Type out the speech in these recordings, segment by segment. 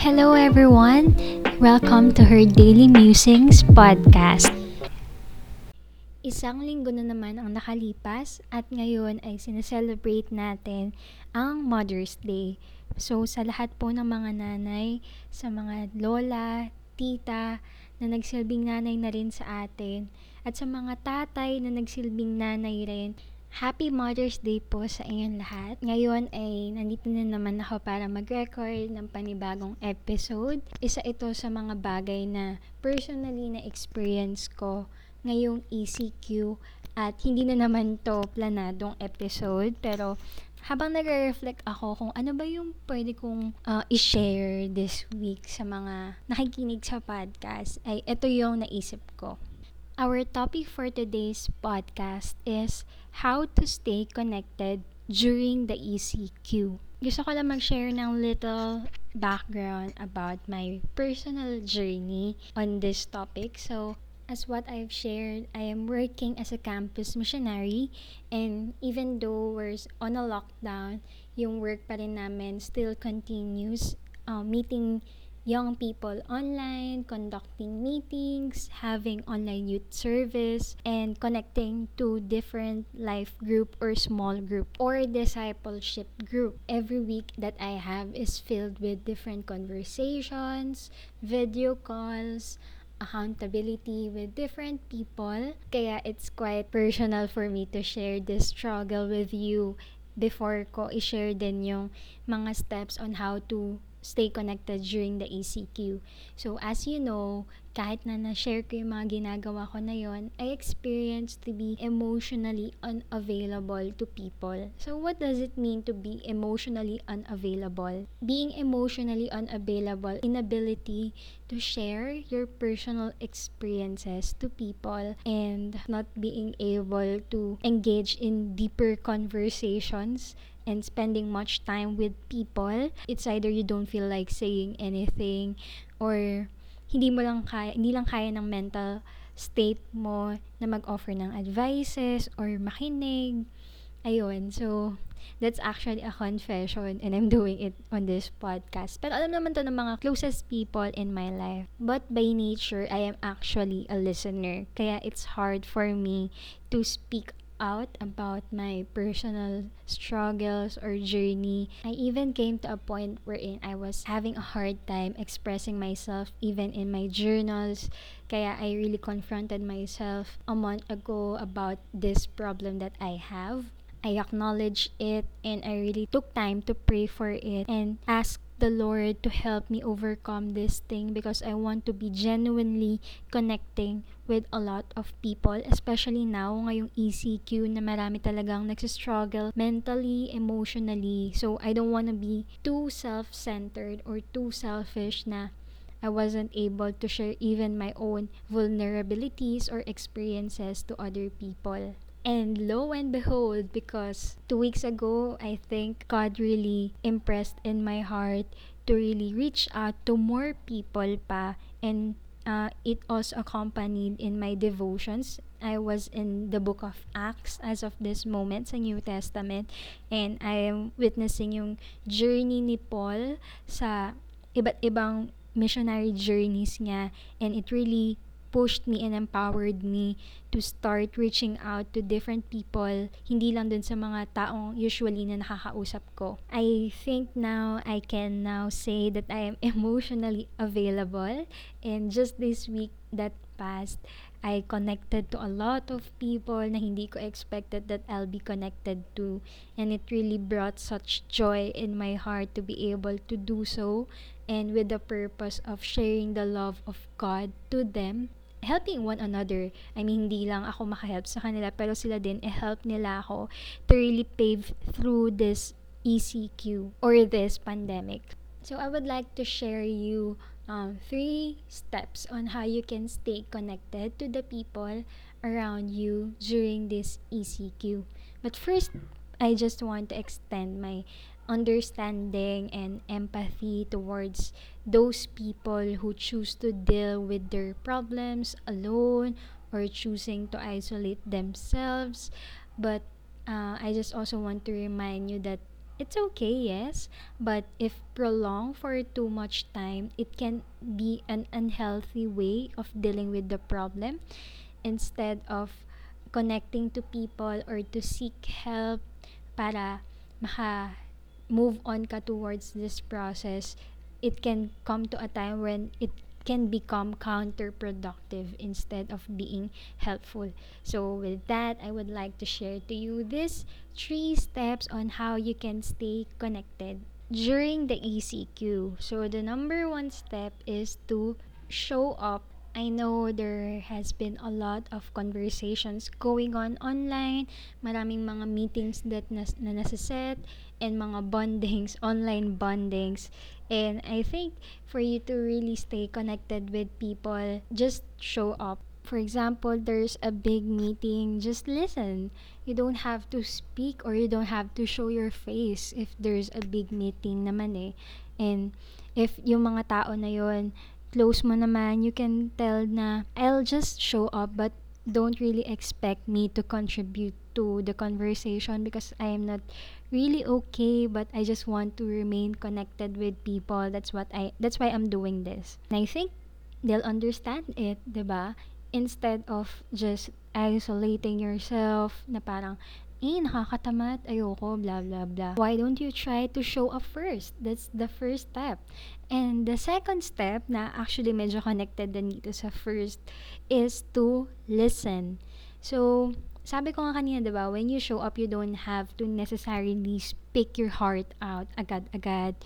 Hello everyone! Welcome to her Daily Musings podcast. Isang linggo na naman ang nakalipas at ngayon ay sineselebrate natin ang Mother's Day. So sa lahat po ng mga nanay, sa mga lola, tita na nagsilbing nanay na rin sa atin at sa mga tatay na nagsilbing nanay rin, Happy Mother's Day po sa inyong lahat. Ngayon ay nandito na naman ako para mag-record ng panibagong episode. Isa ito sa mga bagay na personally na experience ko ngayong ECQ at hindi na naman to planadong episode pero habang nagre-reflect ako kung ano ba yung pwede kong uh, i-share this week sa mga nakikinig sa podcast ay ito yung naisip ko. Our topic for today's podcast is how to stay connected during the ECQ. Gusto ko lang mag-share ng little background about my personal journey on this topic. So, as what I've shared, I am working as a campus missionary and even though we're on a lockdown, yung work pa rin namin still continues uh, meeting young people online, conducting meetings, having online youth service, and connecting to different life group or small group or discipleship group. Every week that I have is filled with different conversations, video calls, accountability with different people. Kaya it's quite personal for me to share this struggle with you before ko i-share din yung mga steps on how to stay connected during the ECQ. So, as you know, kahit na na-share ko yung mga ginagawa ko na yon, I experienced to be emotionally unavailable to people. So, what does it mean to be emotionally unavailable? Being emotionally unavailable, inability to share your personal experiences to people and not being able to engage in deeper conversations and spending much time with people. It's either you don't feel like saying anything or hindi mo lang kaya, hindi lang kaya ng mental state mo na mag-offer ng advices or makinig. Ayun, so that's actually a confession and I'm doing it on this podcast. Pero alam naman to ng mga closest people in my life. But by nature, I am actually a listener. Kaya it's hard for me to speak out about my personal struggles or journey. I even came to a point wherein I was having a hard time expressing myself even in my journals. Kaya I really confronted myself a month ago about this problem that I have. I acknowledged it and I really took time to pray for it and ask the Lord to help me overcome this thing because I want to be genuinely connecting with a lot of people, especially now ngayong ECQ na marami talagang nagsistruggle mentally, emotionally. So, I don't want to be too self-centered or too selfish na I wasn't able to share even my own vulnerabilities or experiences to other people. And lo and behold, because two weeks ago, I think God really impressed in my heart to really reach out to more people pa. And uh, it also accompanied in my devotions. I was in the book of Acts as of this moment sa New Testament. And I am witnessing yung journey ni Paul sa iba't ibang missionary journeys niya. And it really pushed me and empowered me to start reaching out to different people, hindi lang dun sa mga taong usually na nakakausap ko. I think now I can now say that I am emotionally available and just this week that passed, I connected to a lot of people na hindi ko expected that I'll be connected to and it really brought such joy in my heart to be able to do so and with the purpose of sharing the love of God to them helping one another. I mean, hindi lang ako makahelp sa kanila, pero sila din, i-help nila ako to really pave through this ECQ or this pandemic. So, I would like to share you um, three steps on how you can stay connected to the people around you during this ECQ. But first, I just want to extend my understanding and empathy towards those people who choose to deal with their problems alone or choosing to isolate themselves. But uh, I just also want to remind you that it's okay, yes, but if prolonged for too much time, it can be an unhealthy way of dealing with the problem instead of connecting to people or to seek help para maka move on ka towards this process, it can come to a time when it can become counterproductive instead of being helpful. So, with that, I would like to share to you this three steps on how you can stay connected during the ECQ. So, the number one step is to show up I know there has been a lot of conversations going on online, maraming mga meetings that nas na nasa-set, and mga bondings, online bondings. And I think for you to really stay connected with people, just show up. For example, there's a big meeting, just listen. You don't have to speak or you don't have to show your face if there's a big meeting naman eh. And if yung mga tao na yon close mo naman, you can tell na I'll just show up but don't really expect me to contribute to the conversation because I am not really okay but I just want to remain connected with people. That's what I that's why I'm doing this. And I think they'll understand it, 'di ba? Instead of just isolating yourself na parang eh, nakakatamad, ayoko, blah, blah, blah. Why don't you try to show up first? That's the first step. And the second step na actually medyo connected din dito sa first is to listen. So, sabi ko nga kanina, diba, when you show up, you don't have to necessarily speak your heart out agad-agad.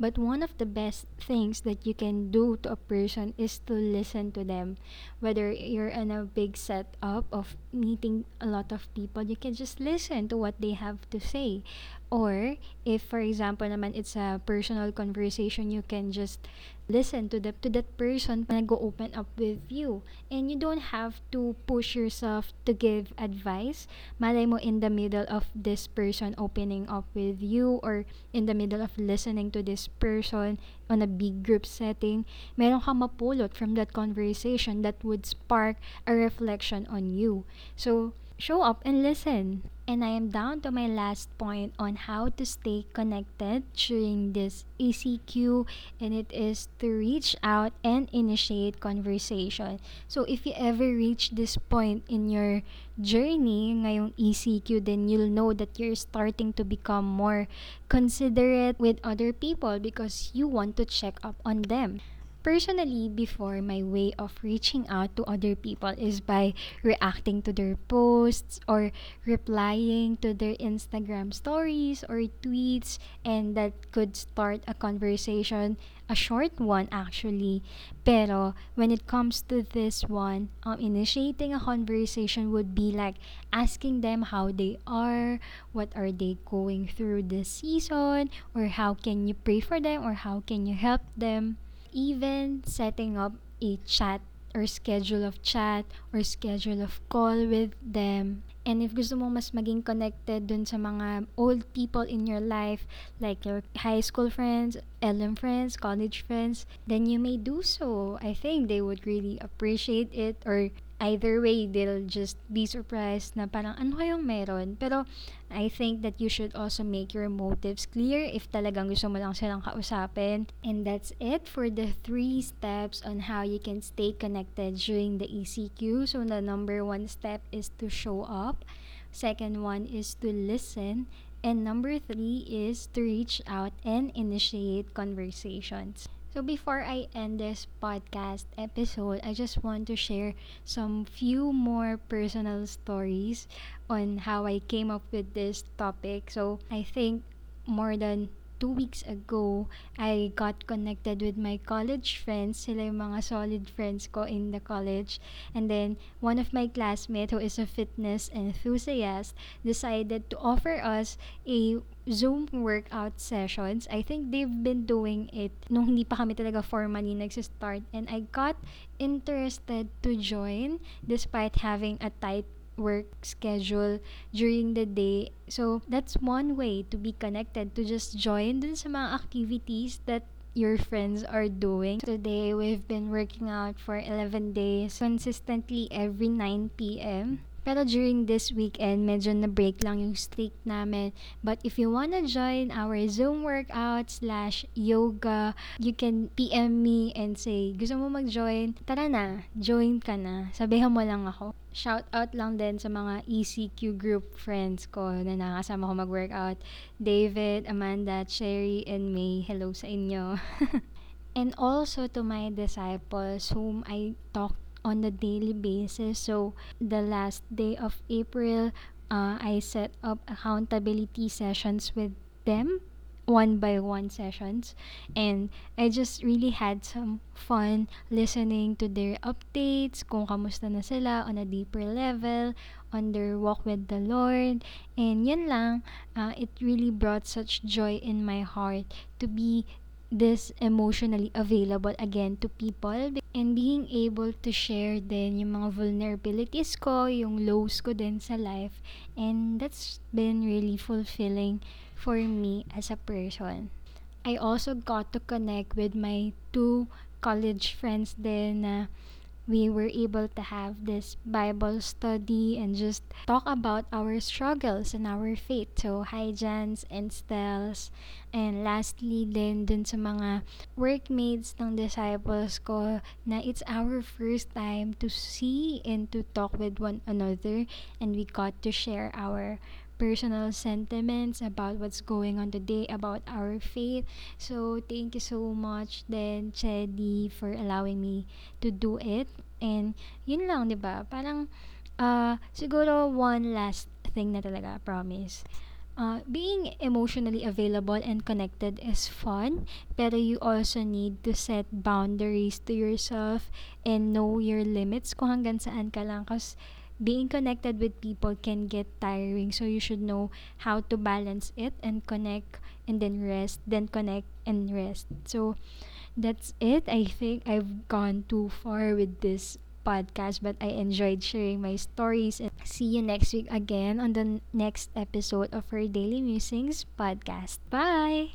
But one of the best things that you can do to a person is to listen to them. Whether you're in a big setup of meeting a lot of people, you can just listen to what they have to say. Or if for example naman it's a personal conversation, you can just listen to the to that person na go open up with you and you don't have to push yourself to give advice malay mo in the middle of this person opening up with you or in the middle of listening to this person on a big group setting meron kang mapulot from that conversation that would spark a reflection on you so show up and listen. And I am down to my last point on how to stay connected during this ECQ, and it is to reach out and initiate conversation. So, if you ever reach this point in your journey ngayong ECQ, then you'll know that you're starting to become more considerate with other people because you want to check up on them personally before my way of reaching out to other people is by reacting to their posts or replying to their Instagram stories or tweets and that could start a conversation a short one actually. Pero when it comes to this one um, initiating a conversation would be like asking them how they are what are they going through this season or how can you pray for them or how can you help them even setting up a chat or schedule of chat or schedule of call with them. And if gusto mo mas maging connected dun sa mga old people in your life, like your high school friends, LM friends, college friends, then you may do so. I think they would really appreciate it or either way, they'll just be surprised na parang ano kayong meron. Pero I think that you should also make your motives clear if talagang gusto mo lang silang kausapin. And that's it for the three steps on how you can stay connected during the ECQ. So the number one step is to show up. Second one is to listen. And number three is to reach out and initiate conversations. So before I end this podcast episode, I just want to share some few more personal stories on how I came up with this topic. So I think more than two weeks ago, I got connected with my college friends. Sila yung mga solid friends ko in the college. And then, one of my classmates who is a fitness enthusiast decided to offer us a Zoom workout sessions. I think they've been doing it nung hindi pa kami talaga formally nagsistart. And I got interested to join despite having a tight work schedule during the day. So, that's one way to be connected, to just join dun sa mga activities that your friends are doing. Today, we've been working out for 11 days consistently every 9 p.m. Pero during this weekend, medyo na-break lang yung streak namin. But if you wanna join our Zoom workout slash yoga, you can PM me and say, gusto mo mag-join? Tara na, join ka na. Sabihan mo lang ako. Shout out lang din sa mga ECQ group friends ko na nakasama ko mag-workout. David, Amanda, Cherry, and May, hello sa inyo. and also to my disciples whom I talk on a daily basis. So, the last day of April, uh, I set up accountability sessions with them one by one sessions and I just really had some fun listening to their updates kung kamusta na sila on a deeper level on their walk with the Lord and yun lang uh, it really brought such joy in my heart to be this emotionally available again to people and being able to share din yung mga vulnerabilities ko, yung lows ko din sa life and that's been really fulfilling for me as a person. I also got to connect with my two college friends din na we were able to have this Bible study and just talk about our struggles and our faith. So, hi Jans and Stels. And lastly din dun sa mga workmates ng disciples ko na it's our first time to see and to talk with one another and we got to share our personal sentiments about what's going on today about our faith. So, thank you so much then, Chedi, for allowing me to do it. And, yun lang, di ba? Parang, uh, siguro one last thing na talaga, promise. Uh, being emotionally available and connected is fun, pero you also need to set boundaries to yourself and know your limits kung hanggang saan ka lang. Kasi being connected with people can get tiring. So you should know how to balance it and connect and then rest then connect and rest. So that's it. I think i've gone too far with this podcast but i enjoyed sharing my stories. And see you next week again on the next episode of her daily musings podcast. Bye